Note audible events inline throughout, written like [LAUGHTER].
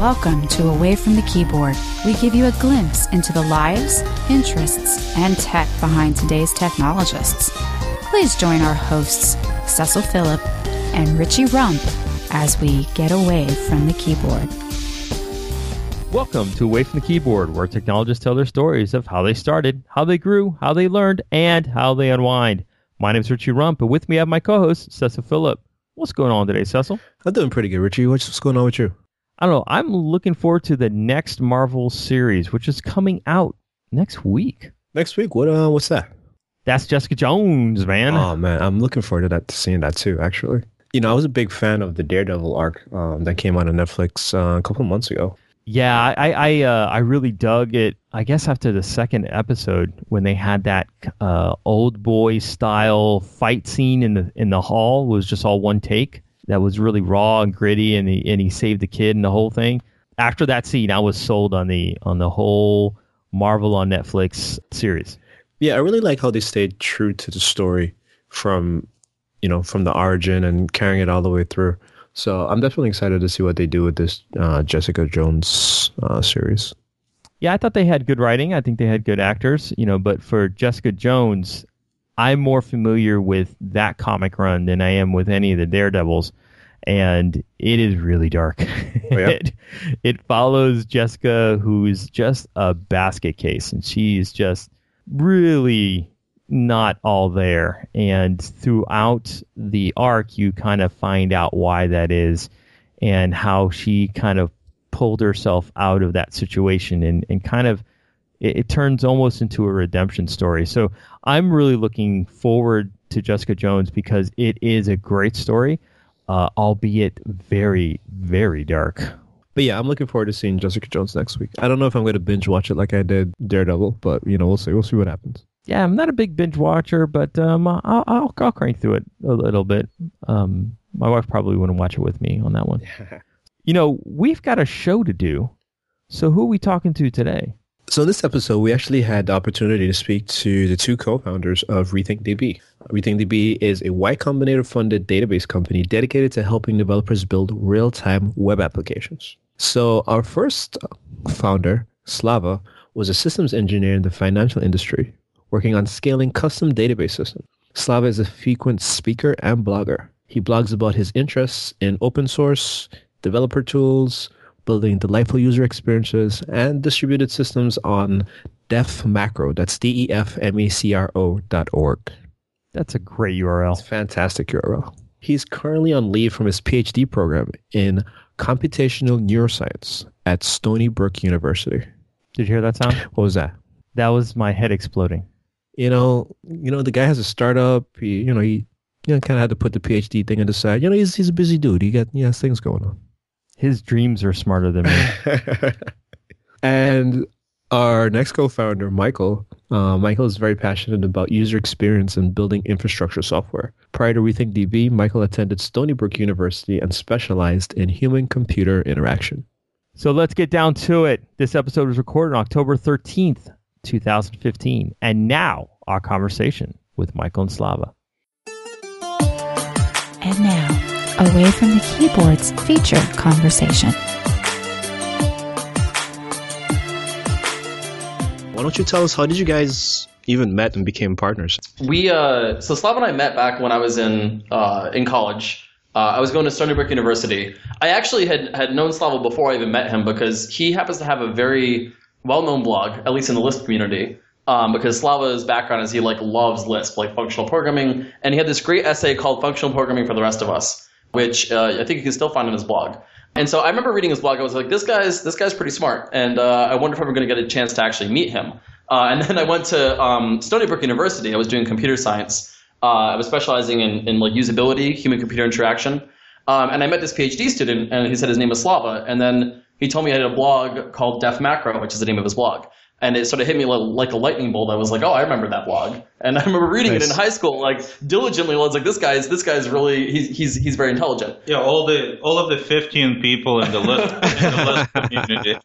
Welcome to Away from the Keyboard. We give you a glimpse into the lives, interests, and tech behind today's technologists. Please join our hosts, Cecil Phillip and Richie Rump, as we get away from the keyboard. Welcome to Away from the Keyboard, where technologists tell their stories of how they started, how they grew, how they learned, and how they unwind. My name is Richie Rump, and with me I have my co-host, Cecil Phillip. What's going on today, Cecil? I'm doing pretty good, Richie. What's, what's going on with you? I don't know. I'm looking forward to the next Marvel series, which is coming out next week. Next week? What? Uh, what's that? That's Jessica Jones, man. Oh man, I'm looking forward to that, to seeing that too. Actually, you know, I was a big fan of the Daredevil arc um, that came out on Netflix uh, a couple of months ago. Yeah, I I uh, I really dug it. I guess after the second episode, when they had that uh, Oldboy style fight scene in the in the hall, was just all one take that was really raw and gritty, and he and he saved the kid and the whole thing. After that scene, I was sold on the on the whole Marvel on Netflix series. Yeah, I really like how they stayed true to the story from you know from the origin and carrying it all the way through. So I'm definitely excited to see what they do with this uh, Jessica Jones uh, series. Yeah, I thought they had good writing. I think they had good actors, you know. But for Jessica Jones, I'm more familiar with that comic run than I am with any of the Daredevils, and it is really dark. Oh, [LAUGHS] yeah? it, it follows Jessica, who's just a basket case, and she's just really not all there. And throughout the arc, you kind of find out why that is and how she kind of pulled herself out of that situation and, and kind of it, it turns almost into a redemption story. So I'm really looking forward to Jessica Jones because it is a great story, uh, albeit very, very dark. But yeah, I'm looking forward to seeing Jessica Jones next week. I don't know if I'm going to binge watch it like I did Daredevil, but you know, we'll see. We'll see what happens. Yeah, I'm not a big binge watcher, but um, I'll, I'll, I'll crank through it a little bit. Um, my wife probably wouldn't watch it with me on that one. [LAUGHS] You know, we've got a show to do. So who are we talking to today? So in this episode, we actually had the opportunity to speak to the two co-founders of RethinkDB. RethinkDB is a Y Combinator-funded database company dedicated to helping developers build real-time web applications. So our first founder, Slava, was a systems engineer in the financial industry, working on scaling custom database systems. Slava is a frequent speaker and blogger. He blogs about his interests in open source, developer tools, building delightful user experiences, and distributed systems on Def Macro. That's D E F M A C R O dot org. That's a great URL. It's a fantastic URL. He's currently on leave from his PhD program in computational neuroscience at Stony Brook University. Did you hear that sound? What was that? That was my head exploding. You know, you know, the guy has a startup. He, you know, he, you know, kind of had to put the PhD thing on the side. You know, he's he's a busy dude. He got he has things going on. His dreams are smarter than me. [LAUGHS] and our next co-founder, Michael, uh, Michael is very passionate about user experience and building infrastructure software. Prior to RethinkDB, Michael attended Stony Brook University and specialized in human-computer interaction. so let's get down to it. This episode was recorded on October 13th, 2015. And now, our conversation with Michael and Slava. And now, Away from the Keyboard's feature conversation. Why don't you tell us how did you guys even met and became partners? We uh, so Slav and I met back when I was in uh, in college. Uh, I was going to Stony Brook University. I actually had had known Slava before I even met him because he happens to have a very well known blog, at least in the Lisp community. Um, because Slava's background is he like loves Lisp, like functional programming, and he had this great essay called "Functional Programming for the Rest of Us," which uh, I think you can still find on his blog. And so I remember reading his blog. I was like, this guy's this guy's pretty smart, and uh, I wonder if I'm going to get a chance to actually meet him. Uh, [LAUGHS] and then I went to um, Stony Brook University. I was doing computer science. Uh, I was specializing in, in like usability, human computer interaction. Um, and I met this PhD student, and he said his name was Slava. And then he told me he had a blog called Def Macro, which is the name of his blog. And it sort of hit me like, like a lightning bolt. I was like, oh, I remember that blog. And [LAUGHS] I remember reading it in high school, like diligently. I was like, this guy's this guy's really he's he's he's very intelligent. Yeah, all the all of the 15 people in the Lisp in the Lisp [LAUGHS] community,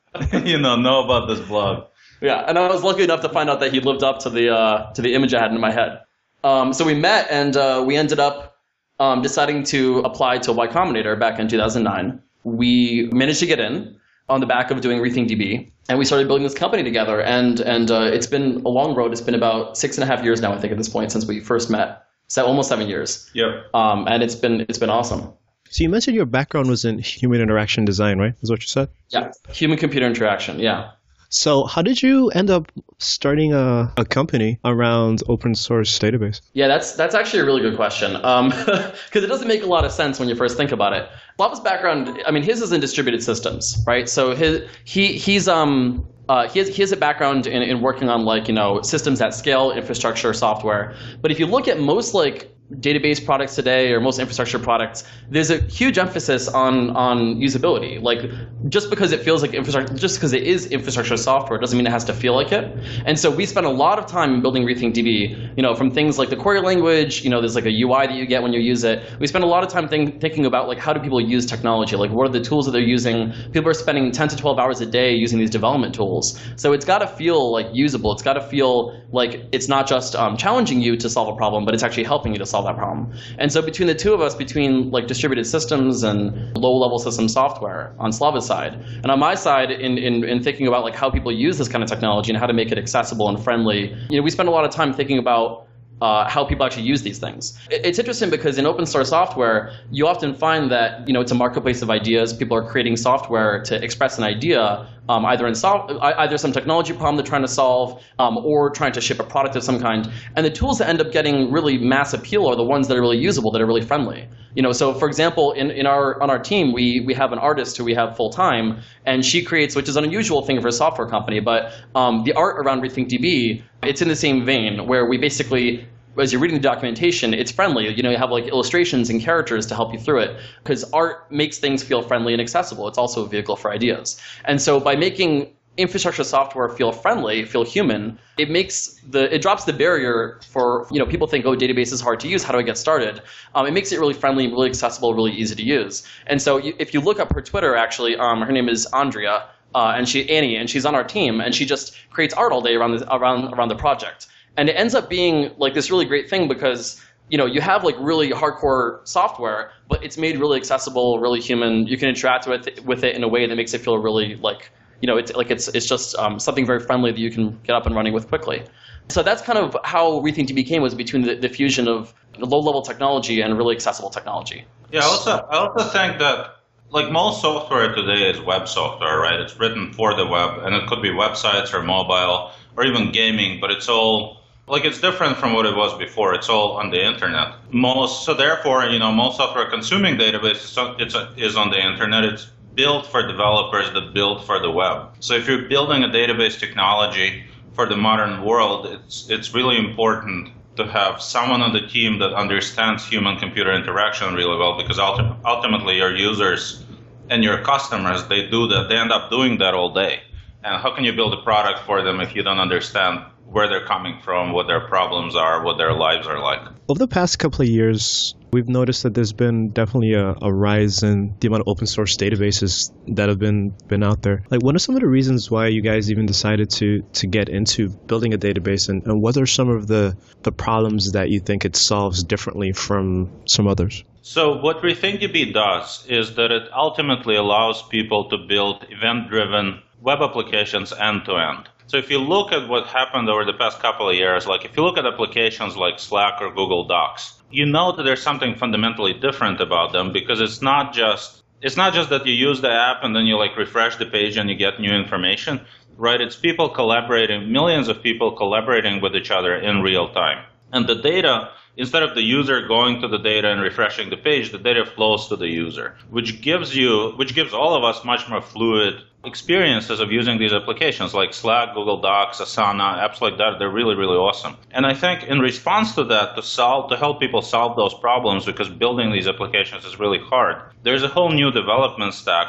[LAUGHS] you know, know about this blog. Yeah, and I was lucky enough to find out that he lived up to the uh, to the image I had in my head. Um, so we met, and uh, we ended up um, deciding to apply to Y Combinator back in 2009. We managed to get in. On the back of doing RethinkDB, and we started building this company together. And and uh, it's been a long road. It's been about six and a half years now, I think, at this point since we first met. So almost seven years. Yep. Um, and it's been it's been awesome. So you mentioned your background was in human interaction design, right? Is what you said? Yeah, human computer interaction. Yeah. So how did you end up starting a, a company around open source database? Yeah, that's that's actually a really good question because um, [LAUGHS] it doesn't make a lot of sense when you first think about it. Slava's background, I mean, his is in distributed systems, right? So his he he's um uh, he, has, he has a background in, in working on like you know systems at scale, infrastructure, software. But if you look at most like database products today or most infrastructure products, there's a huge emphasis on on usability. Like just because it feels like infrastructure, just because it is infrastructure software, doesn't mean it has to feel like it. And so we spend a lot of time building RethinkDB. You know, from things like the query language. You know, there's like a UI that you get when you use it. We spend a lot of time think, thinking about like how do people use technology? Like what are the tools that they're using? People are spending 10 to 12 hours a day using these development tools. So it's got to feel like usable. It's got to feel like it's not just um, challenging you to solve a problem, but it's actually helping you to solve solve that problem. And so between the two of us, between like distributed systems and low-level system software on Slava's side, and on my side, in, in, in thinking about like how people use this kind of technology and how to make it accessible and friendly, you know, we spend a lot of time thinking about uh, how people actually use these things. It's interesting because in open source software, you often find that you know it's a marketplace of ideas. People are creating software to express an idea, um, either in sol- either some technology problem they're trying to solve, um, or trying to ship a product of some kind. And the tools that end up getting really mass appeal are the ones that are really usable, that are really friendly. You know, so for example, in, in our on our team, we we have an artist who we have full time, and she creates, which is an unusual thing for a software company, but um, the art around RethinkDB it's in the same vein where we basically as you're reading the documentation, it's friendly. You know, you have like illustrations and characters to help you through it because art makes things feel friendly and accessible. It's also a vehicle for ideas. And so by making infrastructure software feel friendly, feel human, it makes the it drops the barrier for you know people think oh database is hard to use. How do I get started? Um, it makes it really friendly, really accessible, really easy to use. And so you, if you look up her Twitter, actually, um, her name is Andrea uh, and she Annie, and she's on our team, and she just creates art all day around the, around around the project, and it ends up being like this really great thing because you know you have like really hardcore software, but it's made really accessible, really human. You can interact with it, with it in a way that makes it feel really like you know it's like it's it's just um, something very friendly that you can get up and running with quickly. So that's kind of how RethinkDB became was between the, the fusion of low level technology and really accessible technology. Yeah, I also I also think that like most software today is web software, right? It's written for the web, and it could be websites or mobile or even gaming, but it's all like it's different from what it was before. It's all on the internet. Most so therefore, you know, most software consuming database it's is on the internet. It's built for developers that build for the web. So if you're building a database technology for the modern world, it's it's really important to have someone on the team that understands human computer interaction really well because ulti- ultimately your users and your customers they do that they end up doing that all day and how can you build a product for them if you don't understand where they're coming from what their problems are what their lives are like over the past couple of years we've noticed that there's been definitely a, a, rise in the amount of open source databases that have been been out there. Like, what are some of the reasons why you guys even decided to to get into building a database, and, and what are some of the the problems that you think it solves differently from some others? So what RethinkDB does is that it ultimately allows people to build event-driven web applications end to end. So if you look at what happened over the past couple of years, like if you look at applications like Slack or Google Docs, you know that there's something fundamentally different about them because it's not just it's not just that you use the app and then you like refresh the page and you get new information, right? It's people collaborating, millions of people collaborating with each other in real time. And the data instead of the user going to the data and refreshing the page, the data flows to the user, which gives you, which gives all of us much more fluid experiences of using these applications like Slack, Google Docs, Asana, apps like that. They're really, really awesome. And I think in response to that, to solve, to help people solve those problems, because building these applications is really hard, there's a whole new development stack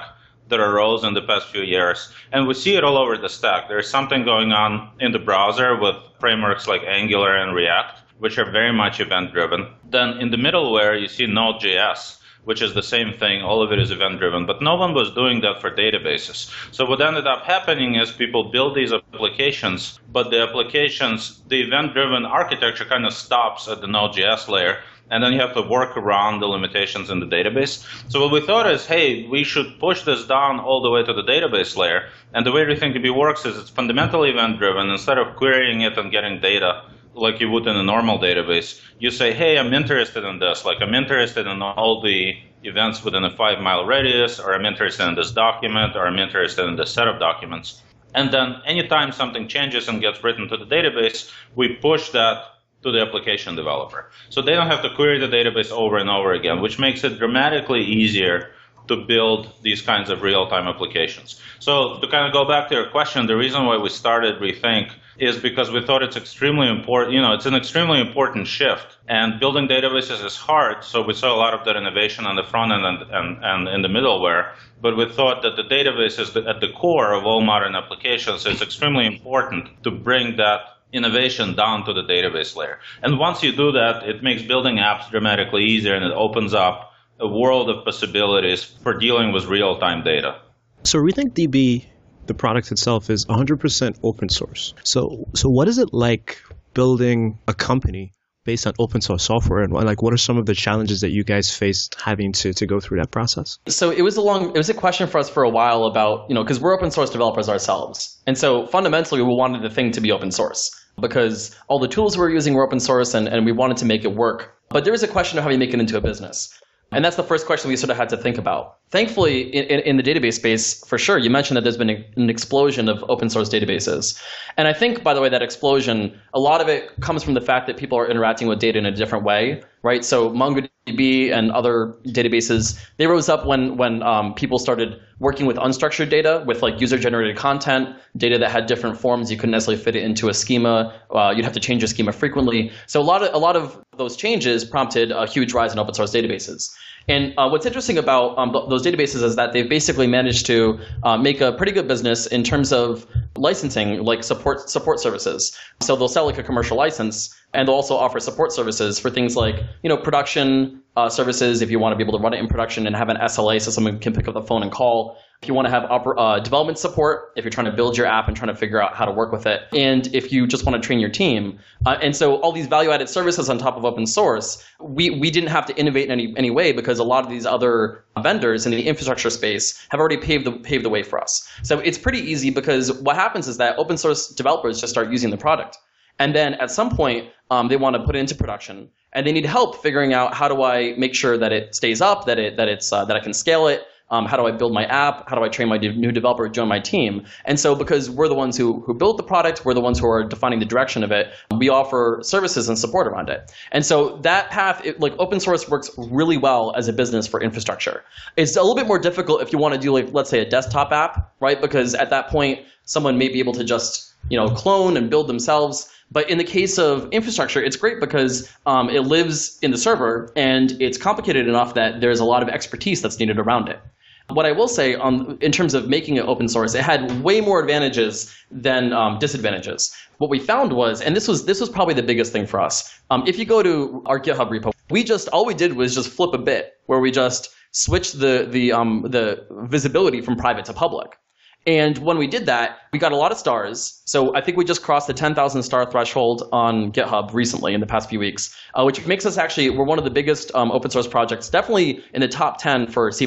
that arose in the past few years. And we see it all over the stack. There's something going on in the browser with frameworks like Angular and React which are very much event driven. Then in the middleware, you see Node.js, which is the same thing. All of it is event driven, but no one was doing that for databases. So what ended up happening is people build these applications, but the applications, the event driven architecture kind of stops at the Node.js layer and then you have to work around the limitations in the database. So what we thought is, hey, we should push this down all the way to the database layer. And the way RethinkDB works is it's fundamentally event driven. Instead of querying it and getting data like you would in a normal database, you say, hey, I'm interested in this. Like I'm interested in all the events within a five mile radius, or I'm interested in this document, or I'm interested in this set of documents. And then anytime something changes and gets written to the database, we push that to the application developer. So they don't have to query the database over and over again, which makes it dramatically easier to build these kinds of real-time applications. So to kind of go back to your question, the reason why we started Rethink is because we thought it's extremely important, you know, it's an extremely important shift. And building databases is hard, so we saw a lot of that innovation on the front end and, and, and in the middleware. But we thought that the database is at the core of all modern applications. So it's extremely important to bring that innovation down to the database layer. And once you do that, it makes building apps dramatically easier and it opens up a world of possibilities for dealing with real-time data. So RethinkDB, the product itself, is 100% open source. So, so what is it like building a company based on open source software? And like what are some of the challenges that you guys faced having to, to go through that process? So it was a long it was a question for us for a while about you know because we're open source developers ourselves. And so fundamentally we wanted the thing to be open source because all the tools we were using were open source and, and we wanted to make it work. But there was a question of how you make it into a business and that's the first question we sort of had to think about. Thankfully, in, in, the database space, for sure, you mentioned that there's been an explosion of open source databases. And I think, by the way, that explosion, a lot of it comes from the fact that people are interacting with data in a different way, right? So MongoDB and other databases, they rose up when, when um, people started working with unstructured data, with like user-generated content, data that had different forms. You couldn't necessarily fit it into a schema. Uh, you'd have to change your schema frequently. So a lot of, a lot of those changes prompted a huge rise in open source databases. And uh, what's interesting about um, those databases is that they've basically managed to uh, make a pretty good business in terms of licensing, like support support services. So they'll sell like a commercial license, and they'll also offer support services for things like you know production uh, services if you want to be able to run it in production and have an SLA so someone can pick up the phone and call. If you want to have uh, development support, if you're trying to build your app and trying to figure out how to work with it, and if you just want to train your team, uh, and so all these value-added services on top of open source, we we didn't have to innovate in any any way because a lot of these other vendors in the infrastructure space have already paved the paved the way for us. So it's pretty easy because what happens is that open source developers just start using the product. And then at some point, um, they want to put it into production, and they need help figuring out how do I make sure that it stays up, that it that it's uh, that I can scale it. Um, how do I build my app? How do I train my new developer to join my team? And so, because we're the ones who who build the product, we're the ones who are defining the direction of it. We offer services and support around it. And so that path, it, like open source, works really well as a business for infrastructure. It's a little bit more difficult if you want to do like let's say a desktop app, right? Because at that point, someone may be able to just you know clone and build themselves but in the case of infrastructure, it's great because um, it lives in the server and it's complicated enough that there's a lot of expertise that's needed around it. What I will say on, in terms of making it open source, it had way more advantages than um, disadvantages. What we found was, and this was this was probably the biggest thing for us. Um, if you go to our GitHub repo, we just all we did was just flip a bit where we just switched the the um, the visibility from private to public. And when we did that, we got a lot of stars. So I think we just crossed the 10,000 star threshold on GitHub recently in the past few weeks, uh, which makes us actually, we're one of the biggest um, open source projects, definitely in the top 10 for C++.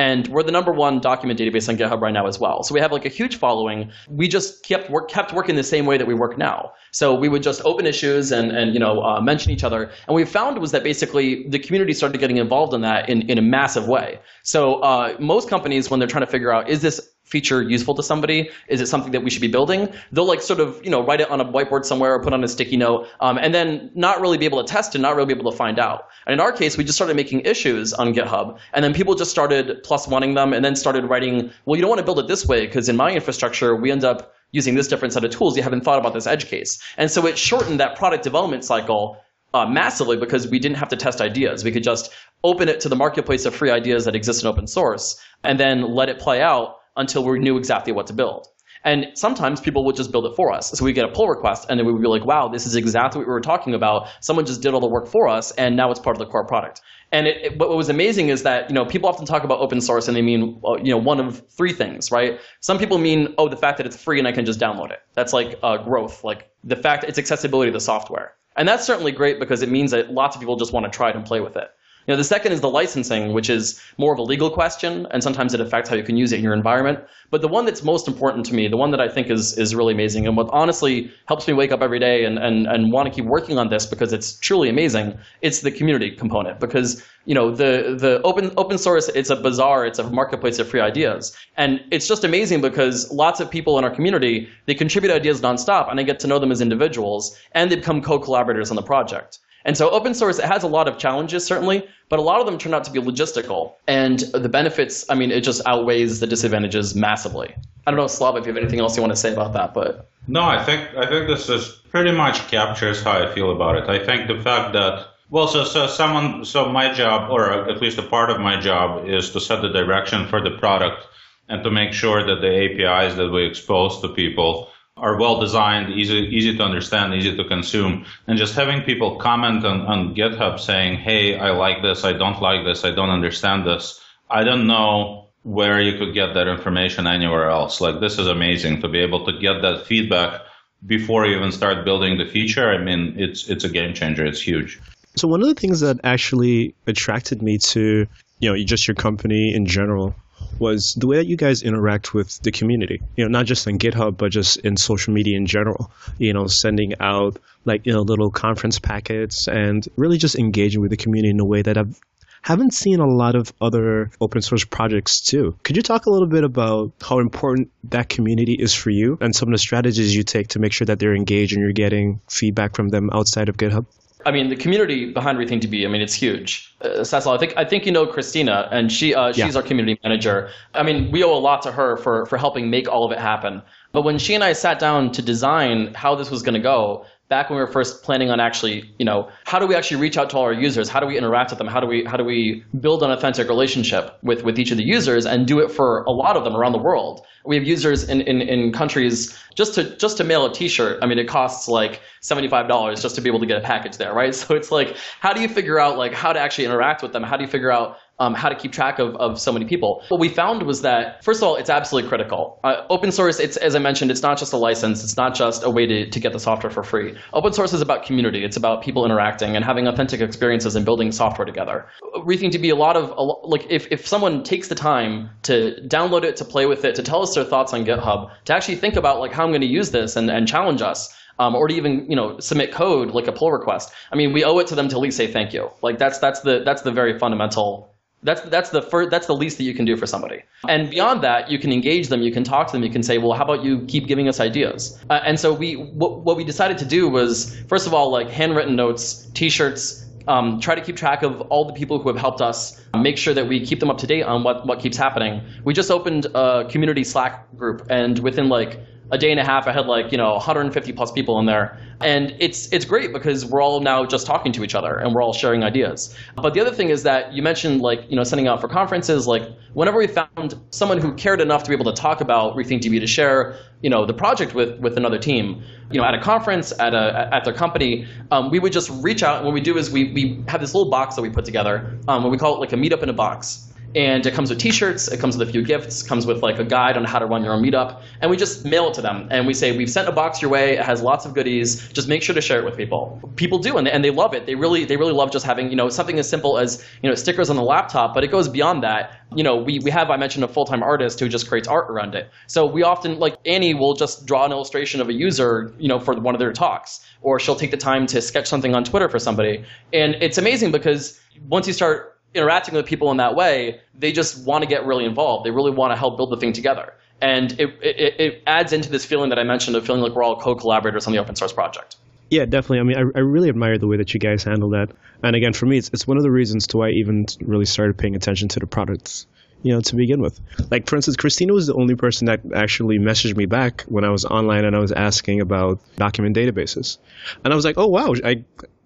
And we're the number one document database on GitHub right now as well. So we have like a huge following. We just kept work, kept working the same way that we work now. So we would just open issues and, and you know uh, mention each other. And we found was that basically the community started getting involved in that in, in a massive way. So uh, most companies, when they're trying to figure out is this feature useful to somebody? Is it something that we should be building? They'll like sort of, you know, write it on a whiteboard somewhere or put on a sticky note, um, and then not really be able to test and not really be able to find out. And in our case, we just started making issues on GitHub, and then people just started plus wanting them, and then started writing, well, you don't want to build it this way because in my infrastructure, we end up using this different set of tools. You haven't thought about this edge case. And so it shortened that product development cycle uh, massively because we didn't have to test ideas. We could just open it to the marketplace of free ideas that exist in open source and then let it play out until we knew exactly what to build. And sometimes people would just build it for us. So we get a pull request, and then we would be like, wow, this is exactly what we were talking about. Someone just did all the work for us, and now it's part of the core product. And it, it, what was amazing is that you know people often talk about open source, and they mean you know one of three things, right? Some people mean oh the fact that it's free and I can just download it. That's like uh, growth, like the fact it's accessibility of the software. And that's certainly great because it means that lots of people just want to try it and play with it. Know, the second is the licensing, which is more of a legal question, and sometimes it affects how you can use it in your environment. But the one that's most important to me, the one that I think is, is really amazing, and what honestly helps me wake up every day and, and, and want to keep working on this because it's truly amazing, it's the community component. Because you know, the, the open open source, it's a bazaar, it's a marketplace of free ideas. And it's just amazing because lots of people in our community, they contribute ideas nonstop, and I get to know them as individuals, and they become co-collaborators on the project. And so open source, it has a lot of challenges, certainly, but a lot of them turn out to be logistical. And the benefits, I mean, it just outweighs the disadvantages massively. I don't know, Slav, if you have anything else you want to say about that, but. No, I think, I think this is pretty much captures how I feel about it. I think the fact that well, so so someone so my job, or at least a part of my job, is to set the direction for the product and to make sure that the APIs that we expose to people are well designed, easy easy to understand, easy to consume, and just having people comment on, on GitHub saying, "Hey, I like this, I don't like this, I don't understand this." I don't know where you could get that information anywhere else. Like this is amazing to be able to get that feedback before you even start building the feature. I mean, it's it's a game changer. It's huge. So one of the things that actually attracted me to you know just your company in general was the way that you guys interact with the community. You know, not just on GitHub, but just in social media in general. You know, sending out like you know little conference packets and really just engaging with the community in a way that I've haven't seen a lot of other open source projects too. Could you talk a little bit about how important that community is for you and some of the strategies you take to make sure that they're engaged and you're getting feedback from them outside of GitHub? I mean, the community behind RethinkDB, I mean, it's huge. Uh, Cecil, I think I think you know Christina, and she uh, she's yeah. our community manager. I mean, we owe a lot to her for for helping make all of it happen. But when she and I sat down to design how this was going to go, back when we were first planning on actually, you know, how do we actually reach out to all our users? How do we interact with them? How do we how do we build an authentic relationship with, with each of the users and do it for a lot of them around the world? We have users in, in, in countries just to just to mail a t-shirt, I mean it costs like $75 just to be able to get a package there, right? [LAUGHS] So it's like how do you figure out like how to actually interact with them? How do you figure out um, how to keep track of, of so many people. What we found was that, first of all, it's absolutely critical. Uh, open source, it's as I mentioned, it's not just a license. It's not just a way to, to get the software for free. Open source is about community. It's about people interacting and having authentic experiences and building software together. We think to be a lot of, a, like if, if someone takes the time to download it, to play with it, to tell us their thoughts on GitHub, to actually think about like how I'm going to use this and, and challenge us, um, or to even you know submit code like a pull request. I mean, we owe it to them to at least say thank you. Like that's that's the that's the very fundamental that's that's the first, that's the least that you can do for somebody. And beyond that, you can engage them, you can talk to them, you can say, well, how about you keep giving us ideas? Uh, and so we what, what we decided to do was first of all like handwritten notes, T-shirts. Um, try to keep track of all the people who have helped us. Make sure that we keep them up to date on what, what keeps happening. We just opened a community Slack group, and within like a day and a half, I had like you know 150 plus people in there, and it's it's great because we're all now just talking to each other and we're all sharing ideas. But the other thing is that you mentioned like you know sending out for conferences. Like whenever we found someone who cared enough to be able to talk about RethinkDB to share you know the project with with another team, you know at a conference at a at their company, um, we would just reach out. And what we do is we we have this little box that we put together, um, and we call it like a meetup in a box and it comes with t-shirts it comes with a few gifts comes with like a guide on how to run your own meetup. And we just mail it to them. And we say we've sent a box your way. It has lots of goodies. Just make sure to share it with people. People do and they, and they love it. They really they really love just having you know something as simple as you know stickers on the laptop but it goes beyond that. You know we, we have i mentioned a full-time artist who just creates art around it. So we often like annie will just draw an illustration of a user you know for one of their talks or she'll take the time to sketch something on twitter for somebody. And it's amazing because once you start interacting with people in that way, they just want to get really involved. They really want to help build the thing together. And it, it, it adds into this feeling that I mentioned of feeling like we're all co-collaborators on the open source project. Yeah, definitely. I mean, I, I really admire the way that you guys handle that. And again, for me, it's, it's one of the reasons to why I even really started paying attention to the products, you know, to begin with. Like, for instance, Christina was the only person that actually messaged me back when I was online and I was asking about document databases. And I was like, oh, wow, I,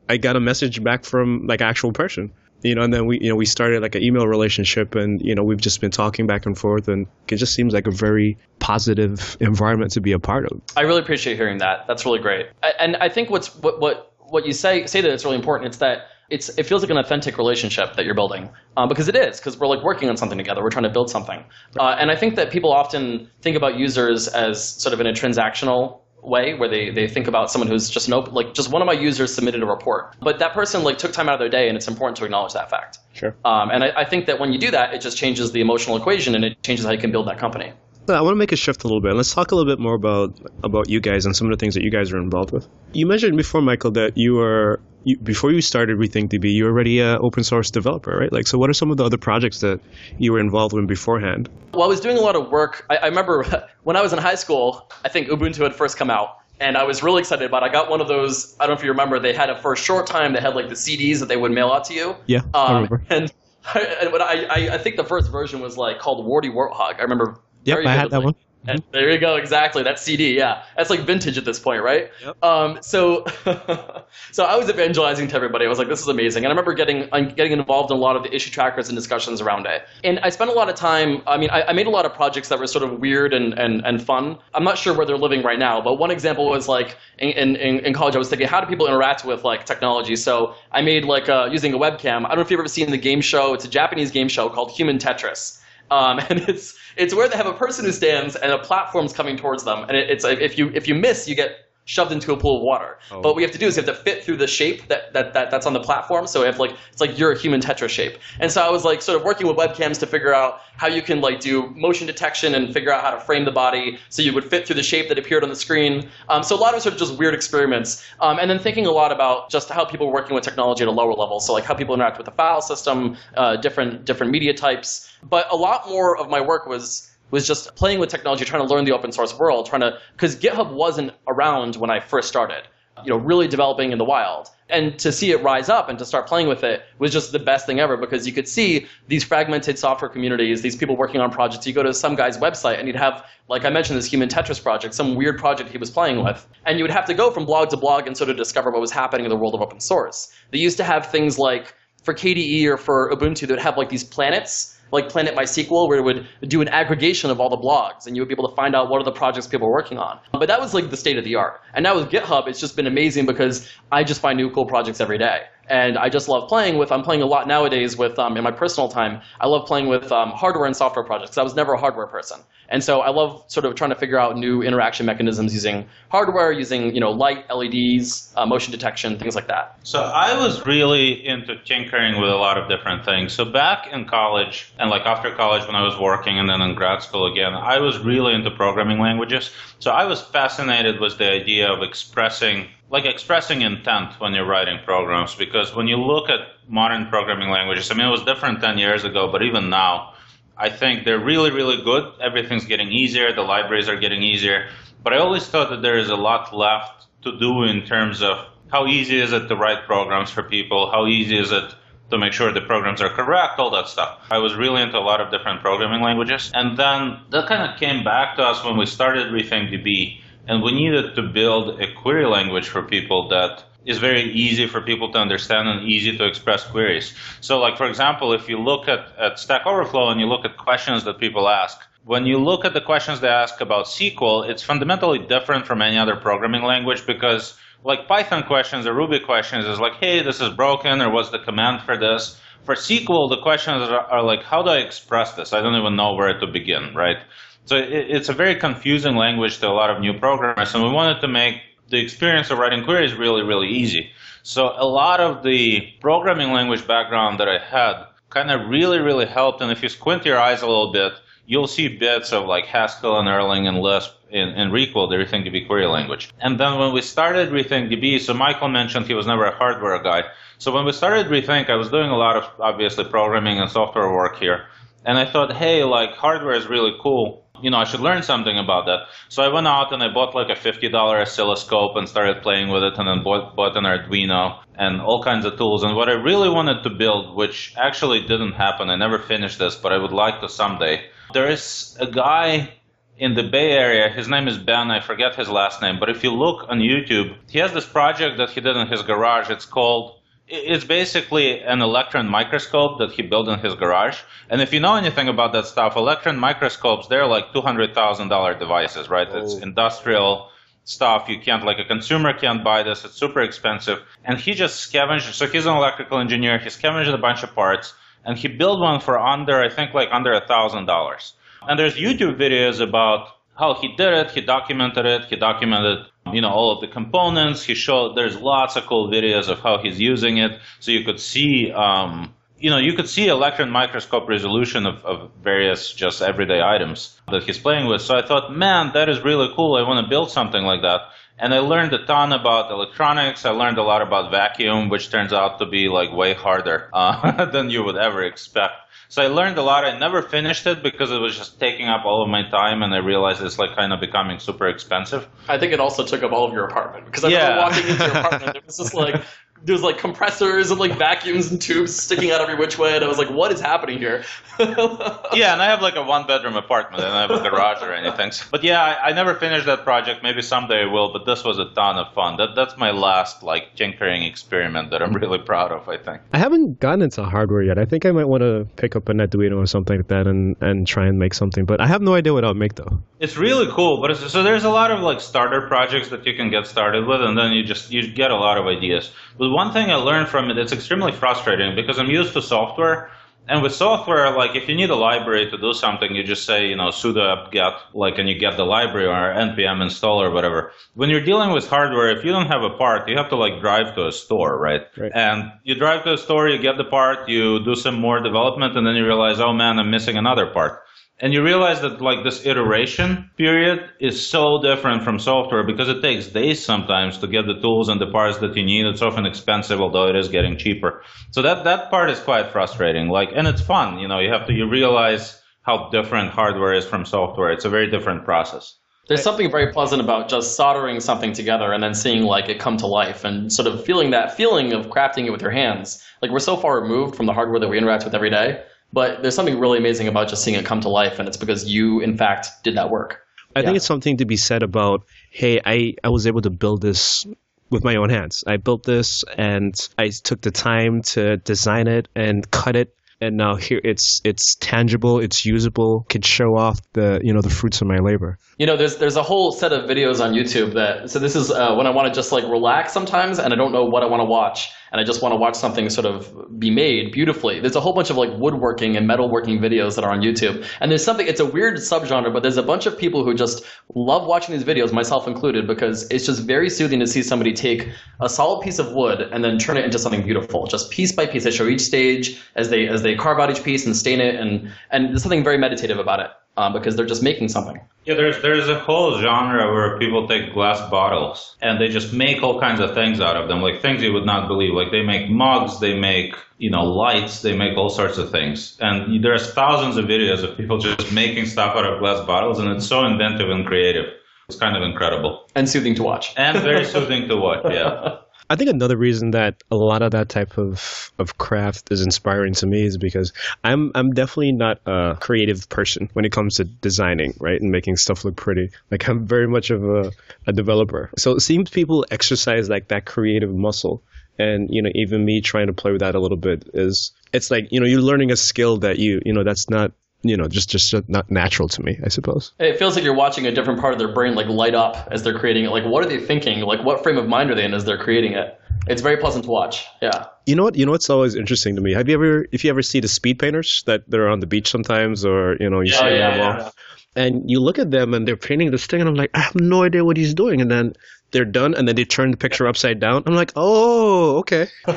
I got a message back from like actual person you know, and then we, you know, we started like an email relationship, and you know, we've just been talking back and forth, and it just seems like a very positive environment to be a part of. I really appreciate hearing that. That's really great. And I think what's what what what you say say that it's really important. It's that it's it feels like an authentic relationship that you're building um, because it is because we're like working on something together. We're trying to build something, uh, and I think that people often think about users as sort of in a transactional way where they, they think about someone who's just an open, like just one of my users submitted a report, but that person like took time out of their day and it's important to acknowledge that fact. Sure. Um, and I, I think that when you do that, it just changes the emotional equation and it changes how you can build that company. I want to make a shift a little bit. Let's talk a little bit more about about you guys and some of the things that you guys are involved with. You mentioned before, Michael, that you were you, before you started RethinkDB, you were already an open source developer, right? Like, so what are some of the other projects that you were involved in beforehand? Well, I was doing a lot of work. I, I remember [LAUGHS] when I was in high school, I think Ubuntu had first come out. And I was really excited about it. I got one of those, I don't know if you remember, they had it for a short time, they had like the CDs that they would mail out to you. Yeah, I Um, remember. [LAUGHS] and [LAUGHS] and what I, I, I think the first version was like called Warty Warthog. I remember. Yep, I had that one. And there you go, exactly. That CD, yeah. That's like vintage at this point, right? Yep. Um, so, [LAUGHS] so I was evangelizing to everybody. I was like, "This is amazing," and I remember getting getting involved in a lot of the issue trackers and discussions around it. And I spent a lot of time. I mean, I, I made a lot of projects that were sort of weird and, and, and fun. I'm not sure where they're living right now, but one example was like in, in, in college, I was thinking, how do people interact with like technology? So I made like uh, using a webcam. I don't know if you've ever seen the game show. It's a Japanese game show called Human Tetris. Um, [LAUGHS] and it's it's where they have a person who stands and a platform's coming towards them, and it, it's if you if you miss, you get shoved into a pool of water. Oh. But what we have to do is you have to fit through the shape that, that, that that's on the platform. So if like it's like you're a human Tetris shape. And so I was like sort of working with webcams to figure out how you can like do motion detection and figure out how to frame the body so you would fit through the shape that appeared on the screen. Um, so a lot of sort of just weird experiments. Um, and then thinking a lot about just how people are working with technology at a lower level. So like how people interact with the file system, uh, different different media types. But a lot more of my work was was just playing with technology, trying to learn the open source world, trying to because GitHub wasn't around when I first started. You know, really developing in the wild. And to see it rise up and to start playing with it was just the best thing ever because you could see these fragmented software communities, these people working on projects. You go to some guy's website and you'd have, like I mentioned, this human Tetris project, some weird project he was playing with. And you would have to go from blog to blog and sort of discover what was happening in the world of open source. They used to have things like for KDE or for Ubuntu, they would have like these planets like Planet MySQL, where it would do an aggregation of all the blogs, and you would be able to find out what are the projects people are working on. But that was like the state of the art. And now with GitHub, it's just been amazing because I just find new cool projects every day. And I just love playing with. I'm playing a lot nowadays with um, in my personal time. I love playing with um, hardware and software projects. I was never a hardware person, and so I love sort of trying to figure out new interaction mechanisms using hardware, using you know light, LEDs, uh, motion detection, things like that. So I was really into tinkering with a lot of different things. So back in college and like after college when I was working and then in grad school again, I was really into programming languages. So I was fascinated with the idea of expressing like expressing intent when you're writing programs because when you look at modern programming languages, I mean it was different 10 years ago, but even now I think they're really, really good. Everything's getting easier. The libraries are getting easier. But I always thought that there is a lot left to do in terms of how easy is it to write programs for people? How easy is it to make sure the programs are correct? All that stuff. I was really into a lot of different programming languages. And then that kind of came back to us when we started RethinkDB. And we needed to build a query language for people that is very easy for people to understand and easy to express queries. So, like for example, if you look at, at Stack Overflow and you look at questions that people ask, when you look at the questions they ask about SQL, it's fundamentally different from any other programming language because, like Python questions or Ruby questions, is like, hey, this is broken, or what's the command for this? For SQL, the questions are, are like, how do I express this? I don't even know where to begin, right? So it, it's a very confusing language to a lot of new programmers, and we wanted to make the experience of writing queries really, really easy. So a lot of the programming language background that I had kind of really, really helped. And if you squint your eyes a little bit, you'll see bits of like Haskell and Erlang and Lisp in, in ReQL, the RethinkDB query language. And then when we started RethinkDB, so Michael mentioned he was never a hardware guy. So when we started Rethink, I was doing a lot of obviously programming and software work here. And I thought, hey, like hardware is really cool you know, I should learn something about that. So I went out and I bought like a $50 oscilloscope and started playing with it and then bought, bought an Arduino and all kinds of tools. And what I really wanted to build, which actually didn't happen, I never finished this, but I would like to someday. There is a guy in the Bay Area, his name is Ben, I forget his last name, but if you look on YouTube, he has this project that he did in his garage. It's called it's basically an electron microscope that he built in his garage. And if you know anything about that stuff, electron microscopes, they're like $200,000 devices, right? Oh. It's industrial stuff. You can't, like a consumer can't buy this. It's super expensive. And he just scavenged. So he's an electrical engineer. He scavenged a bunch of parts and he built one for under, I think like under a thousand dollars. And there's YouTube videos about how he did it. He documented it. He documented you know, all of the components. He showed there's lots of cool videos of how he's using it. So you could see, um, you know, you could see electron microscope resolution of, of various just everyday items that he's playing with. So I thought, man, that is really cool. I want to build something like that. And I learned a ton about electronics. I learned a lot about vacuum, which turns out to be like way harder uh, [LAUGHS] than you would ever expect. So I learned a lot. I never finished it because it was just taking up all of my time, and I realized it's like kind of becoming super expensive. I think it also took up all of your apartment because I remember walking into your apartment. It was just [LAUGHS] like there was like compressors and like vacuums and tubes sticking out every which way, and I was like, "What is happening here?" [LAUGHS] yeah, and I have like a one bedroom apartment. And I have a garage or anything. But yeah, I, I never finished that project. Maybe someday I will. But this was a ton of fun. That that's my last like tinkering experiment that I'm [LAUGHS] really proud of. I think. I haven't gotten into hardware yet. I think I might want to pick up an Arduino or something like that and, and try and make something. But I have no idea what I'll make though. It's really cool, but it's, so there's a lot of like starter projects that you can get started with, and then you just you get a lot of ideas. But one thing I learned from it, it's extremely frustrating because I'm used to software, and with software, like if you need a library to do something, you just say you know sudo apt-get like, and you get the library or npm install or whatever. When you're dealing with hardware, if you don't have a part, you have to like drive to a store, right? Right. And you drive to a store, you get the part, you do some more development, and then you realize, oh man, I'm missing another part. And you realize that like this iteration period is so different from software because it takes days sometimes to get the tools and the parts that you need. It's often expensive, although it is getting cheaper. So that, that part is quite frustrating. Like, and it's fun. You know, you have to, you realize how different hardware is from software. It's a very different process. There's something very pleasant about just soldering something together and then seeing like it come to life and sort of feeling that feeling of crafting it with your hands. Like we're so far removed from the hardware that we interact with every day, but there's something really amazing about just seeing it come to life, and it's because you, in fact, did that work. I think it's something to be said about, hey, I, I was able to build this with my own hands. I built this and I took the time to design it and cut it. And now here it's it's tangible, it's usable, can show off the you know the fruits of my labor. You know, there's there's a whole set of videos on YouTube that so this is uh, when I want to just like relax sometimes and I don't know what I want to watch and I just want to watch something sort of be made beautifully. There's a whole bunch of like woodworking and metalworking videos that are on YouTube. And there's something it's a weird subgenre, but there's a bunch of people who just love watching these videos, myself included, because it's just very soothing to see somebody take a solid piece of wood and then turn it into something beautiful. Just piece by piece. They show each stage as they as they carve out each piece and stain it and and there's something very meditative about it. Um, because they're just making something. Yeah, there's there's a whole genre where people take glass bottles and they just make all kinds of things out of them, like things you would not believe. Like they make mugs, they make you know lights, they make all sorts of things. And there's thousands of videos of people just making stuff out of glass bottles, and it's so inventive and creative. It's kind of incredible and soothing to watch. and very [LAUGHS] soothing to watch. Yeah. I think another reason that a lot of that type of, of craft is inspiring to me is because I'm I'm definitely not a creative person when it comes to designing, right, and making stuff look pretty. Like I'm very much of a, a developer. So it seems people exercise like that creative muscle. And you know, even me trying to play with that a little bit is it's like, you know, you're learning a skill that you you know, that's not you know, just just not natural to me, I suppose. It feels like you're watching a different part of their brain like light up as they're creating it. Like, what are they thinking? Like, what frame of mind are they in as they're creating it? It's very pleasant to watch. Yeah. You know what? You know what's always interesting to me. Have you ever, if you ever see the speed painters that they're on the beach sometimes, or you know, you Yeah, see them yeah, on the wall, yeah. and you look at them and they're painting this thing, and I'm like, I have no idea what he's doing, and then they're done, and then they turn the picture upside down. I'm like, oh, okay. [LAUGHS]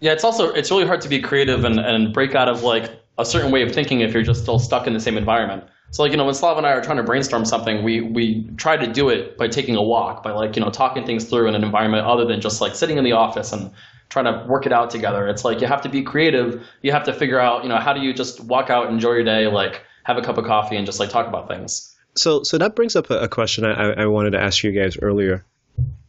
Yeah, it's also it's really hard to be creative and, and break out of like a certain way of thinking if you're just still stuck in the same environment. So like you know when Slav and I are trying to brainstorm something, we we try to do it by taking a walk, by like you know talking things through in an environment other than just like sitting in the office and trying to work it out together. It's like you have to be creative. You have to figure out you know how do you just walk out, enjoy your day, like have a cup of coffee and just like talk about things. So, so that brings up a, a question I, I wanted to ask you guys earlier.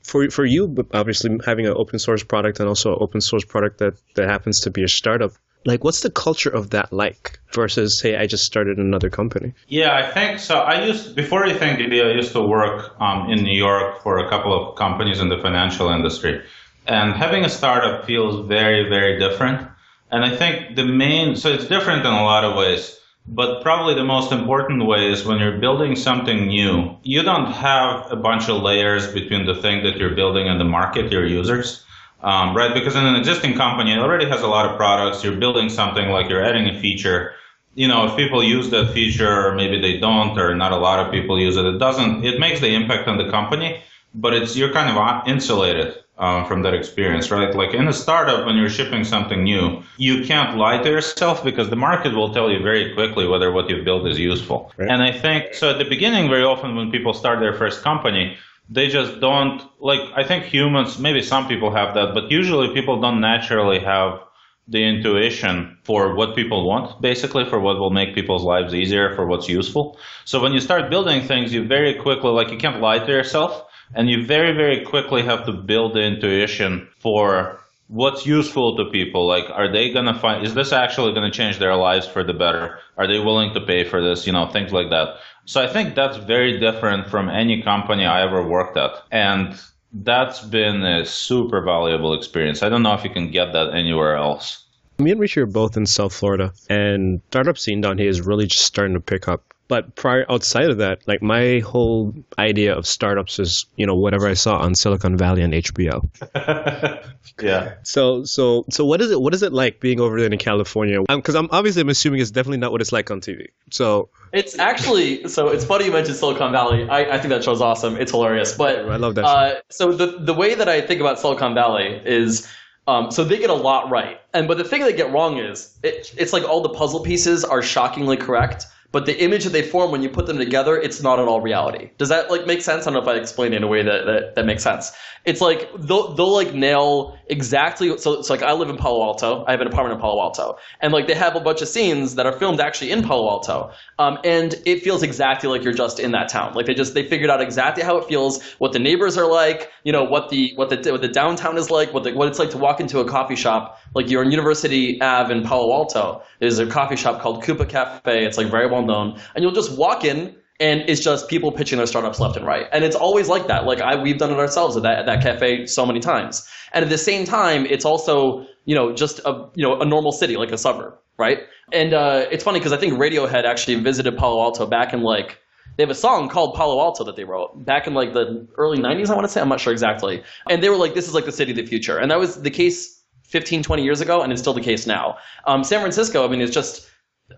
For for you, obviously having an open source product and also an open source product that that happens to be a startup, like what's the culture of that like versus hey, I just started another company? Yeah, I think so. I used before I think I used to work um, in New York for a couple of companies in the financial industry, and having a startup feels very, very different. And I think the main so it's different in a lot of ways, but probably the most important way is when you're building something new, you don't have a bunch of layers between the thing that you're building and the market, your users. Um, right? Because in an existing company, it already has a lot of products. You're building something like you're adding a feature you know, if people use that feature, or maybe they don't, or not a lot of people use it, it doesn't, it makes the impact on the company, but it's you're kind of insulated uh, from that experience, right? Like in a startup, when you're shipping something new, you can't lie to yourself because the market will tell you very quickly whether what you've built is useful. Right. And I think so. At the beginning, very often when people start their first company, they just don't like. I think humans, maybe some people have that, but usually people don't naturally have the intuition for what people want, basically, for what will make people's lives easier, for what's useful. So when you start building things, you very quickly, like, you can't lie to yourself, and you very, very quickly have to build the intuition for what's useful to people. Like, are they going to find, is this actually going to change their lives for the better? Are they willing to pay for this? You know, things like that. So I think that's very different from any company I ever worked at. And that's been a super valuable experience. I don't know if you can get that anywhere else. Me and Richie are both in South Florida, and startup scene down here is really just starting to pick up. But prior outside of that, like my whole idea of startups is, you know, whatever I saw on Silicon Valley and HBO. [LAUGHS] yeah. So so so what is it what is it like being over there in California? Because I'm obviously I'm assuming it's definitely not what it's like on TV. So it's actually so it's funny you mentioned Silicon Valley. I, I think that show's awesome. It's hilarious. But I love that. Uh, so the the way that I think about Silicon Valley is um, so they get a lot right. And but the thing they get wrong is it, it's like all the puzzle pieces are shockingly correct, but the image that they form when you put them together, it's not at all reality. Does that like make sense? I don't know if I explained it in a way that, that, that makes sense. It's like they'll, they'll like nail exactly. So it's like I live in Palo Alto. I have an apartment in Palo Alto, and like they have a bunch of scenes that are filmed actually in Palo Alto, um, and it feels exactly like you're just in that town. Like they just they figured out exactly how it feels, what the neighbors are like, you know, what the what the what the downtown is like, what the, what it's like to walk into a coffee shop. Like you're in University Ave in Palo Alto. There's a coffee shop called Coupa Cafe. It's like very well known, and you'll just walk in and it's just people pitching their startups left and right. And it's always like that. Like I, we've done it ourselves at that, at that cafe so many times. And at the same time, it's also, you know, just a, you know, a normal city, like a suburb, right? And, uh, it's funny because I think Radiohead actually visited Palo Alto back in like, they have a song called Palo Alto that they wrote back in like the early 90s, I want to say. I'm not sure exactly. And they were like, this is like the city of the future. And that was the case 15, 20 years ago, and it's still the case now. Um, San Francisco, I mean, it's just,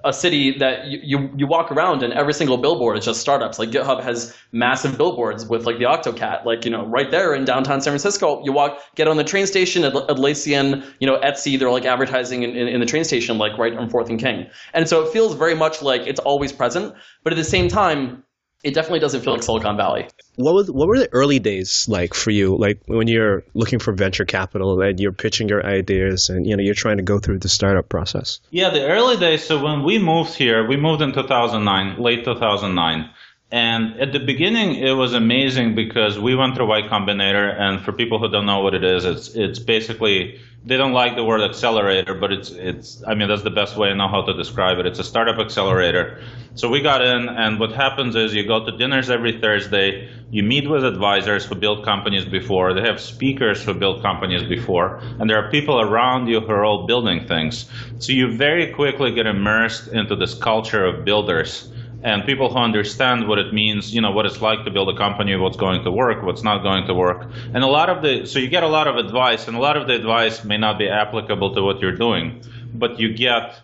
a city that you, you, you walk around and every single billboard is just startups. Like GitHub has massive billboards with like the Octocat, like you know right there in downtown San Francisco. You walk, get on the train station at Atlassian, you know Etsy. They're like advertising in, in, in the train station, like right on Fourth and King. And so it feels very much like it's always present, but at the same time, it definitely doesn't feel like Silicon Valley. What was what were the early days like for you? Like when you're looking for venture capital and you're pitching your ideas and you know you're trying to go through the startup process. Yeah, the early days. So when we moved here, we moved in 2009, late 2009. And at the beginning, it was amazing because we went through Y Combinator, and for people who don't know what it is, it's it's basically they don't like the word accelerator, but it's it's I mean that's the best way I know how to describe it. It's a startup accelerator. So we got in, and what happens is you go to dinners every Thursday. You meet with advisors who built companies before. They have speakers who built companies before, and there are people around you who are all building things. So you very quickly get immersed into this culture of builders and people who understand what it means, you know, what it's like to build a company, what's going to work, what's not going to work. And a lot of the, so you get a lot of advice, and a lot of the advice may not be applicable to what you're doing, but you get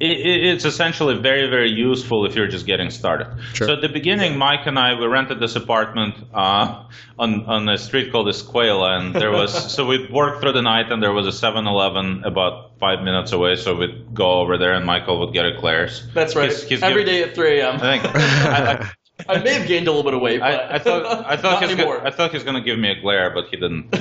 it's essentially very, very useful if you're just getting started. Sure. So at the beginning, Mike and I we rented this apartment uh, on on a street called Escuela, and there was [LAUGHS] so we'd work through the night, and there was a 7-Eleven about five minutes away, so we'd go over there, and Michael would get a eclairs. That's right. He's, he's Every day at 3 a.m. I think. [LAUGHS] I, I, I, may have gained a little bit of weight. I, I, thought I thought [LAUGHS] he's gonna, I thought he was going to give me a glare, but he didn't.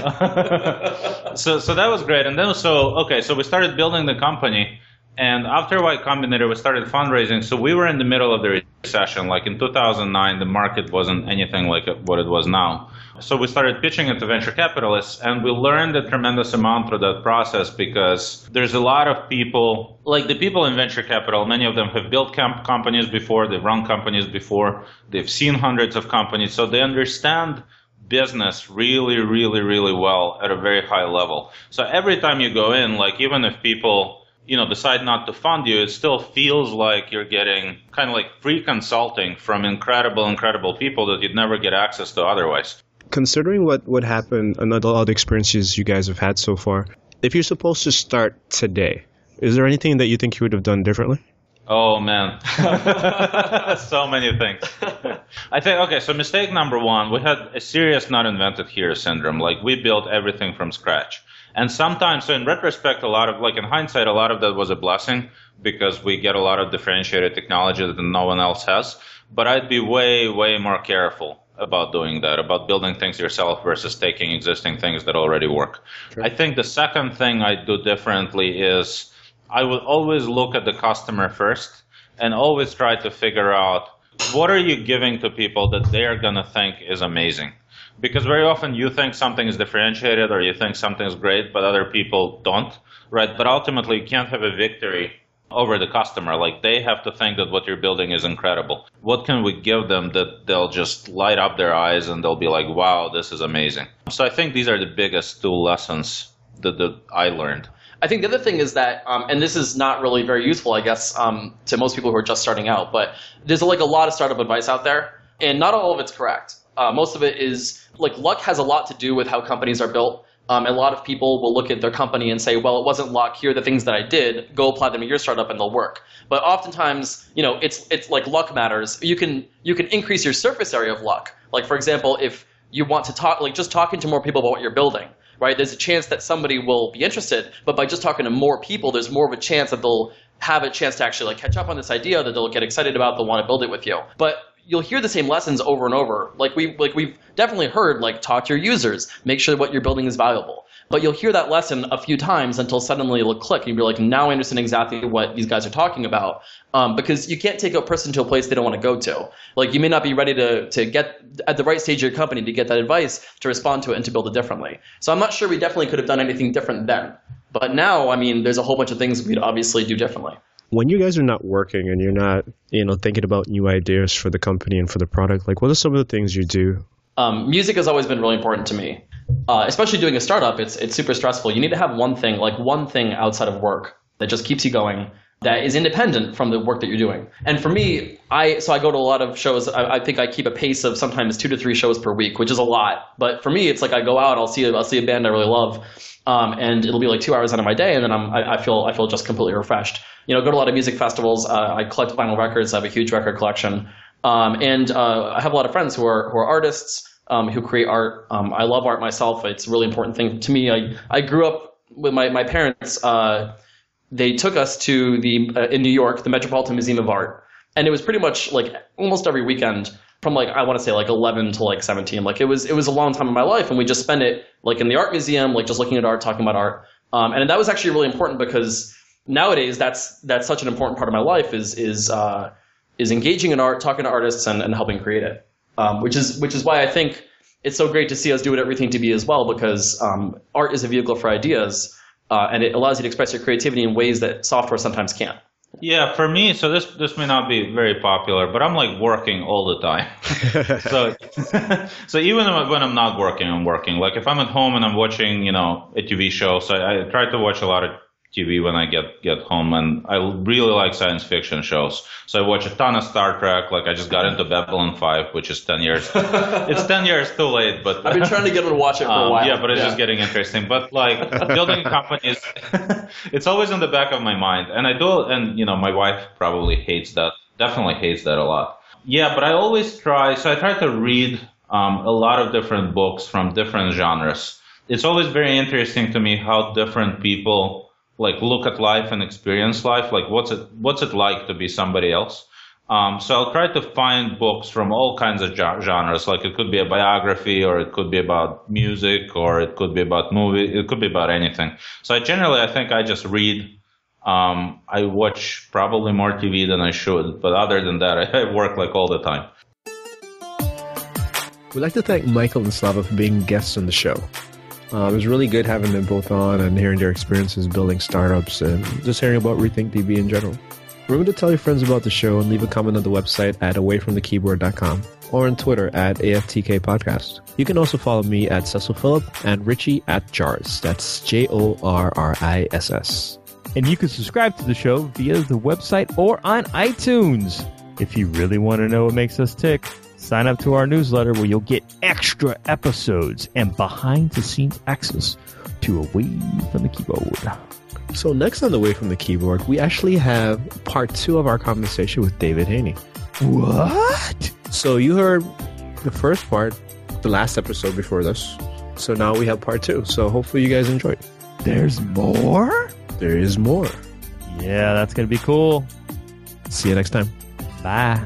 so so that was great, and then so okay, so we started building the company and after Y Combinator, we started fundraising. So we were in the middle of the recession. Like in 2009, the market wasn't anything like what it was now. So we started pitching it to venture capitalists, and we learned a tremendous amount through that process because there's a lot of people, like the people in venture capital, many of them have built comp- companies before, they've run companies before, they've seen hundreds of companies, so they understand business really, really, really well at a very high level. So every time you go in, like even if people you know decide not to fund you, it still feels like you're getting kind of like free consulting from incredible, incredible people that you'd never get access to otherwise. Considering what what happened and all the experiences you guys have had so far, if you're supposed to start today, is there anything that you think you would have done differently? Oh man, [LAUGHS] so many things. [LAUGHS] I think okay. So mistake number one, we had a serious not invented here syndrome. Like we built everything from scratch, and sometimes, so in retrospect, a lot of like in hindsight, a lot of that was a blessing because we get a lot of differentiated technology that no one else has. But I'd be way, way more careful about doing that, about building things yourself versus taking existing things that already work. Sure. I think the second thing I do differently is I would always look at the customer first and always try to figure out what are you giving to people that they are going to think is amazing. Because very often you think something is differentiated or you think something is great, but other people don't, right? But ultimately, you can't have a victory over the customer. Like they have to think that what you're building is incredible. What can we give them that they'll just light up their eyes and they'll be like, wow, this is amazing. So I think these are the biggest two lessons that, that I learned. I think the other thing is that, um, and this is not really very useful, I guess, um, to most people who are just starting out, but there's like a lot of startup advice out there, and not all of it's correct. Uh, most of it is like luck has a lot to do with how companies are built. Um, a lot of people will look at their company and say, well, it wasn't luck. Here are the things that I did. Go apply them to your startup and they'll work. But oftentimes, you know, it's it's like luck matters. You can you can increase your surface area of luck. Like for example, if you want to talk, like just talking to more people about what you're building, right? There's a chance that somebody will be interested, but by just talking to more people, there's more of a chance that they'll have a chance to actually like catch up on this idea that they'll get excited about, they'll want to build it with you. But you'll hear the same lessons over and over. Like we like we've definitely heard like talk to your users, make sure what you're building is valuable. But you'll hear that lesson a few times until suddenly it'll click, and you'll be like, now I understand exactly what these guys are talking about. Um, because you can't take a person to a place they don't want to go to. Like you may not be ready to to get at the right stage of your company to get that advice to respond to it and to build it differently. So I'm not sure we definitely could have done anything different then. But now, I mean, there's a whole bunch of things we'd obviously do differently when you guys are not working and you're not you know thinking about new ideas for the company and for the product like what are some of the things you do um, music has always been really important to me uh, especially doing a startup, it's it's super stressful. You need to have one thing, like one thing outside of work that just keeps you going, that is independent from the work that you're doing. And for me, I so I go to a lot of shows. I, I, think I keep a pace of sometimes two to three shows per week, which is a lot. But for me, it's like I go out, I'll see I'll see a band I really love, um, and it'll be like two hours out of my day, and then I'm I, I, feel I feel just completely refreshed. You know, go to a lot of music festivals. Uh, I collect vinyl records. I have a huge record collection, um, and uh, I have a lot of friends who are who are artists um, who create art. Um, I love art myself. It's a really important thing to me. I, I grew up with my, my parents. Uh, they took us to the uh, in New York, the Metropolitan Museum of Art, and it was pretty much like almost every weekend from like I want to say like 11 to like 17. Like it was it was a long time in my life, and we just spent it like in the art museum, like just looking at art, talking about art, um, and that was actually really important because nowadays that's that's such an important part of my life is is uh, is engaging in art, talking to artists, and, and helping create it um, which is which is why I think it's so great to see us do it everything to be as well because um, art is a vehicle for ideas uh, and it allows you to express your creativity in ways that software sometimes can't. Yeah, for me, so this this may not be very popular, but I'm like working all the time. [LAUGHS] so [LAUGHS] so even when I'm not working, I'm working. Like if I'm at home and I'm watching, you know, a TV show, so I, I try to watch a lot of TV when I get get home, and I really like science fiction shows. So I watch a ton of Star Trek. Like I just got into Babylon Five, which is ten years. [LAUGHS] it's ten years too late, but I've been trying to get to watch it for um, a while. Yeah, but it's yeah. just getting interesting. But like building companies, [LAUGHS] it's always in the back of my mind, and I do. And you know, my wife probably hates that. Definitely hates that a lot. Yeah, but I always try. So I try to read um, a lot of different books from different genres. It's always very interesting to me how different people like look at life and experience life. Like what's it what's it like to be somebody else? Um, so I'll try to find books from all kinds of genres. Like it could be a biography, or it could be about music, or it could be about movie. It could be about anything. So I generally, I think I just read. Um, I watch probably more TV than I should, but other than that, I, [LAUGHS] I work like all the time. We'd like to thank Michael and Slava for being guests on the show. Uh, it was really good having them both on and hearing their experiences building startups and just hearing about Rethink DB in general. Remember to tell your friends about the show and leave a comment on the website at awayfromthekeyboard.com or on Twitter at AFTK Podcast. You can also follow me at Cecil Phillip and Richie at Joriss. That's J O R R I S S. And you can subscribe to the show via the website or on iTunes. If you really want to know what makes us tick, Sign up to our newsletter where you'll get extra episodes and behind the scenes access to Away from the Keyboard. So next on the way from the keyboard, we actually have part two of our conversation with David Haynie. What? So you heard the first part, the last episode before this. So now we have part two. So hopefully you guys enjoyed. There's more? There is more. Yeah, that's going to be cool. See you next time. Bye.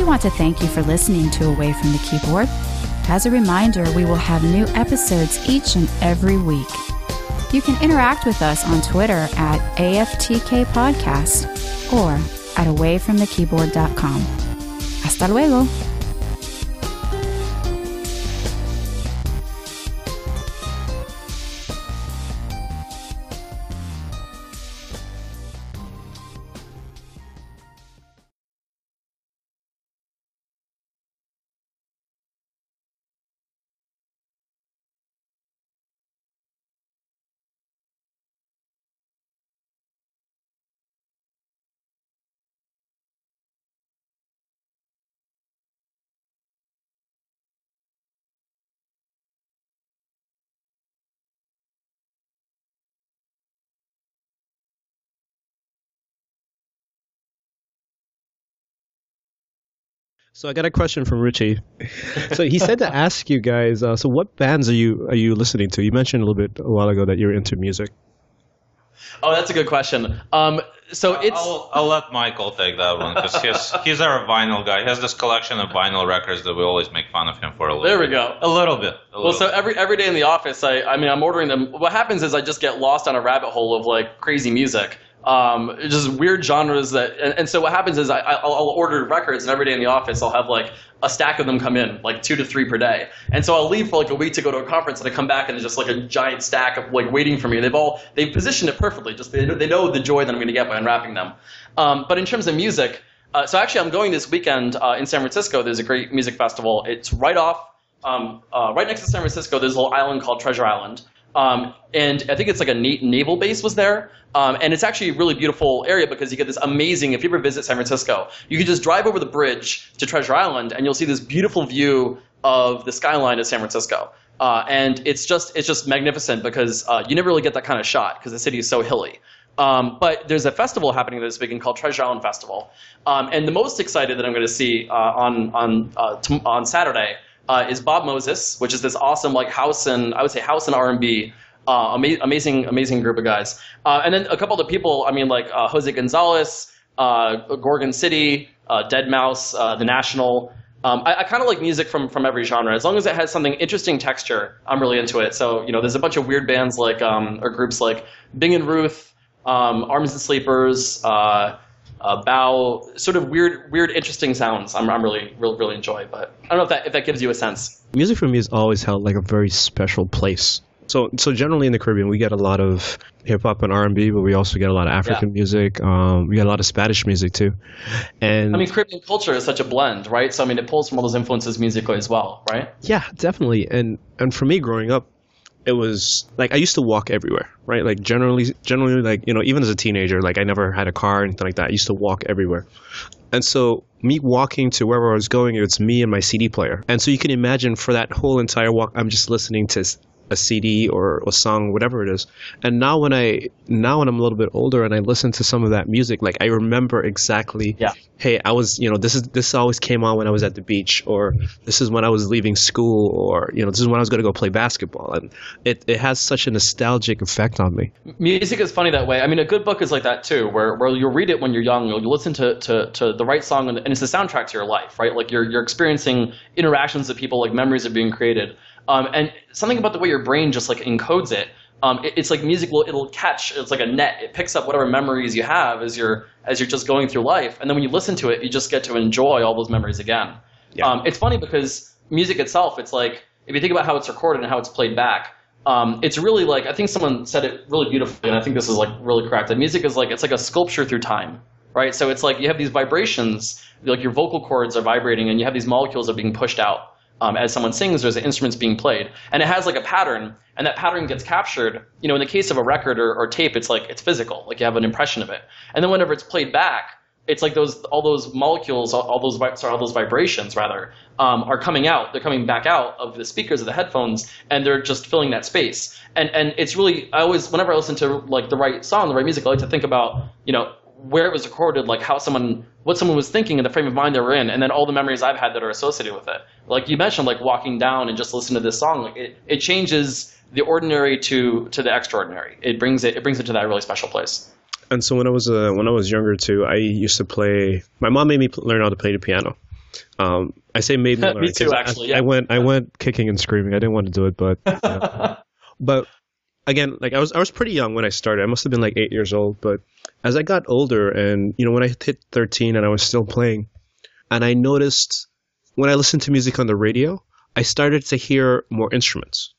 We want to thank you for listening to Away from the Keyboard. As a reminder, we will have new episodes each and every week. You can interact with us on Twitter at AFTK Podcast or at awayfromthekeyboard.com. Hasta luego. So I got a question from Richie. so he said to [LAUGHS] ask you guys. Uh, so what bands are you are you listening to? You mentioned a little bit a while ago that you're into music. Oh, that's a good question. Um, so it's I'll, I'll let Michael take that one because he's he's our vinyl guy. He has this collection of vinyl records that we always make fun of him for a little. there we bit. go. A little bit. A Well, little so every every day in the office, I I mean, I'm ordering them. What happens is I just get lost on a rabbit hole of like crazy music, um, just weird genres that. And, and so what happens is I I'll, I'll order records, and every day in the office I'll have like a stack of them come in, like two to three per day. And so I'll leave for like a week to go to a conference, and I come back and there's just like a giant stack of like waiting for me. They've all they've positioned it perfectly. Just they know, they know the joy that I'm going to get by unwrapping them. Um, but in terms of music. Uh, so actually, I'm going this weekend uh, in San Francisco. There's a great music festival. It's right off um, uh, right next to San Francisco, there's a little island called Treasure Island. Um, and I think it's like a na- naval base was there. Um, and it's actually a really beautiful area because you get this amazing, if you ever visit San Francisco, you can just drive over the bridge to Treasure Island and you'll see this beautiful view of the skyline of San Francisco. Uh, and it's just, it's just magnificent because uh, you never really get that kind of shot because the city is so hilly. Um, but there's a festival happening this weekend called Treasure Island Festival. Um, and the most excited that I'm going to see uh, on, on, uh, on Saturday uh, is Bob Moses, which is this awesome like house and I would say house and R and B, uh, ama- amazing amazing group of guys. Uh, and then a couple of the people, I mean like uh, Jose Gonzalez, uh, Gorgon City, uh, Deadmau5, The National. Um, I, I kind of like music from from every genre as long as it has something interesting texture. I'm really into it. So you know, there's a bunch of weird bands like um, or groups like Bing and Ruth, um, Arms and Sleepers. Uh, uh, bow, sort of weird, weird, interesting sounds. I'm, I'm really, really, really enjoy. But I don't know if that if that gives you a sense. Music for me has always held like a very special place. So, so generally in the Caribbean, we get a lot of hip hop and R and B, but we also get a lot of African music. Um, we get a lot of Spanish music too. And I mean, Caribbean culture is such a blend, right? So I mean, it pulls from all those influences musically as well, right? yeah, definitely. And and for me, growing up, it was like I used to walk everywhere, right? Like generally, generally, like you know, even as a teenager, like I never had a car or anything like that. I used to walk everywhere, and so me walking to wherever I was going, it's me and my CD player. And so you can imagine for that whole entire walk, I'm just listening to a CD or a song, whatever it is. And now when I now when I'm a little bit older and I listen to some of that music, like I remember exactly. Yeah. Hey, I was you know this is this always came on when I was at the beach, or mm-hmm. this is when I was leaving school, or you know this is when I was going to go play basketball, and it it has such a nostalgic effect on me. Music is funny that way. I mean, a good book is like that too, where, where you'll read it when you're young, you'll, you'll listen to, to, to the right song, and, and it's the soundtrack to your life, right? Like you're, you're experiencing interactions with people, like memories are being created. Um, and something about the way your brain just like encodes it, um, it- it's like music will it'll catch. It's like a net. It picks up whatever memories you have as you're as you're just going through life, and then when you listen to it, you just get to enjoy all those memories again. Yeah. Um, it's funny because music itself, it's like if you think about how it's recorded and how it's played back, um, it's really like I think someone said it really beautifully, and I think this is like really correct. That music is like it's like a sculpture through time, right? So it's like you have these vibrations, like your vocal cords are vibrating, and you have these molecules that are being pushed out um, as someone sings. There's instruments being played, and it has like a pattern, and that pattern gets captured. You know, in the case of a record or, or tape, it's like it's physical, like you have an impression of it, and then whenever it's played back. it's like those all those molecules, all, all those sorry, all those vibrations rather, um, are coming out. They're coming back out of the speakers of the headphones, and they're just filling that space. And and it's really I always whenever I listen to like the right song, the right music, I like to think about you know where it was recorded, like how someone what someone was thinking in the frame of mind they were in, and then all the memories I've had that are associated with it. Like you mentioned, like walking down and just listening to this song, like it, it changes the ordinary to to the extraordinary. It brings it it brings it to that really special place. And so when I was uh, when I was younger too, I used to play. My mom made me learn how to play the piano. Um, I say made me [LAUGHS] learn. me too, actually. I, yeah. I, went I went kicking and screaming. I didn't want to do it, but [LAUGHS] but again, like I was I was pretty young when I started. I must have been like eight years old. But as I got older, and you know, when I hit thirteen and I was still playing, and I noticed when I listened to music on the radio, I started to hear more instruments.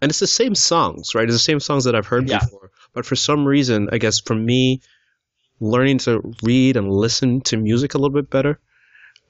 And it's the same songs, right? It's the same songs that I've heard Yeah. before. But for some reason, I guess for me, learning to read and listen to music a little bit better,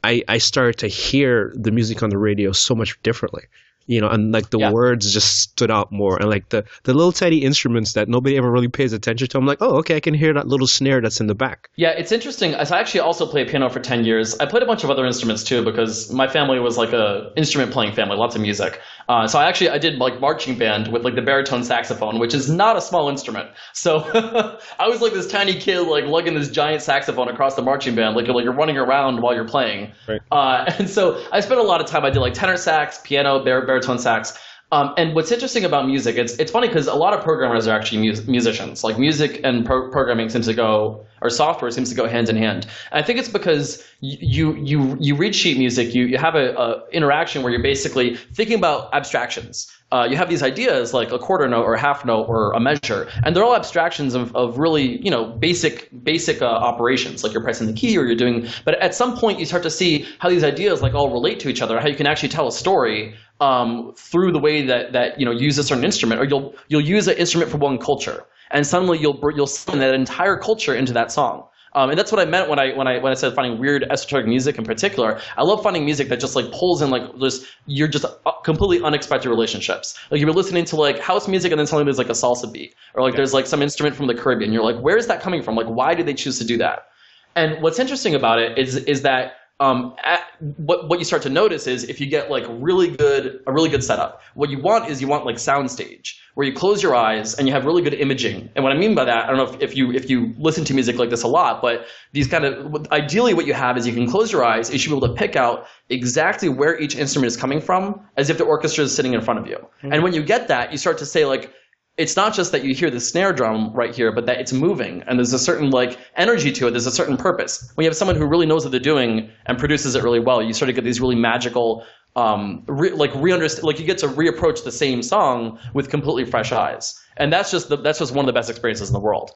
I, I started to hear the music on the radio so much differently. You know, and like the Yeah. words just stood out more, and like the the little tiny instruments that nobody ever really pays attention to. I'm like, oh, okay, I can hear that little snare that's in the back. Yeah, it's interesting. I actually also played piano for 10 years. I played a bunch of other instruments too because my family was like a instrument playing family, lots of music. Uh, so I actually I did like marching band with like the baritone saxophone, which is not a small instrument. So [LAUGHS] I was like this tiny kid like lugging this giant saxophone across the marching band, like you're like you're running around while you're playing. Right. Uh, [LAUGHS] and so I spent a lot of time. I did like tenor sax, piano, bar- baritone sax. Um, and what's interesting about music, it's it's funny because a lot of programmers are actually mus- musicians. Like music and pro- programming seems to go, or software seems to go hand in hand. And I think it's because you you you read sheet music, you you have a, a interaction where you're basically thinking about abstractions. Uh, you have these ideas like a quarter note or a half note or a measure, and they're all abstractions of, of really you know basic basic uh, operations like you're pressing the key or you're doing. But at some point you start to see how these ideas like all relate to each other, how you can actually tell a story um, through the way that that you know use a certain instrument, or you'll you'll use an instrument for one culture, and suddenly you'll you'll summon that entire culture into that song. Um, and that's what I meant when I when I when I said finding weird esoteric music in particular. I love finding music that just like pulls in like just you're just uh, completely unexpected relationships. Like you're listening to like house music and then suddenly there's like a salsa beat, or like there's like some instrument from the Caribbean. You're like, where is that coming from? Like why did they choose to do that? And what's interesting about it is is that um, at, what what you start to notice is if you get like really good a really good setup, what you want is you want like soundstage where you close your eyes and you have really good imaging. And what I mean by that, I don't know if, if you if you listen to music like this a lot, but these kind of ideally what you have is you can close your eyes, you should be able to pick out exactly where each instrument is coming from, as if the orchestra is sitting in front of you. And when you get that, you start to say like it's not just that you hear the snare drum right here, but that it's moving and there's a certain like energy to it. There's a certain purpose. When you have someone who really knows what they're doing and produces it really well, you sort of get these really magical, um, re- like re-understand, like you get to reapproach the same song with completely fresh eyes. And that's just the, that's just one of the best experiences in the world.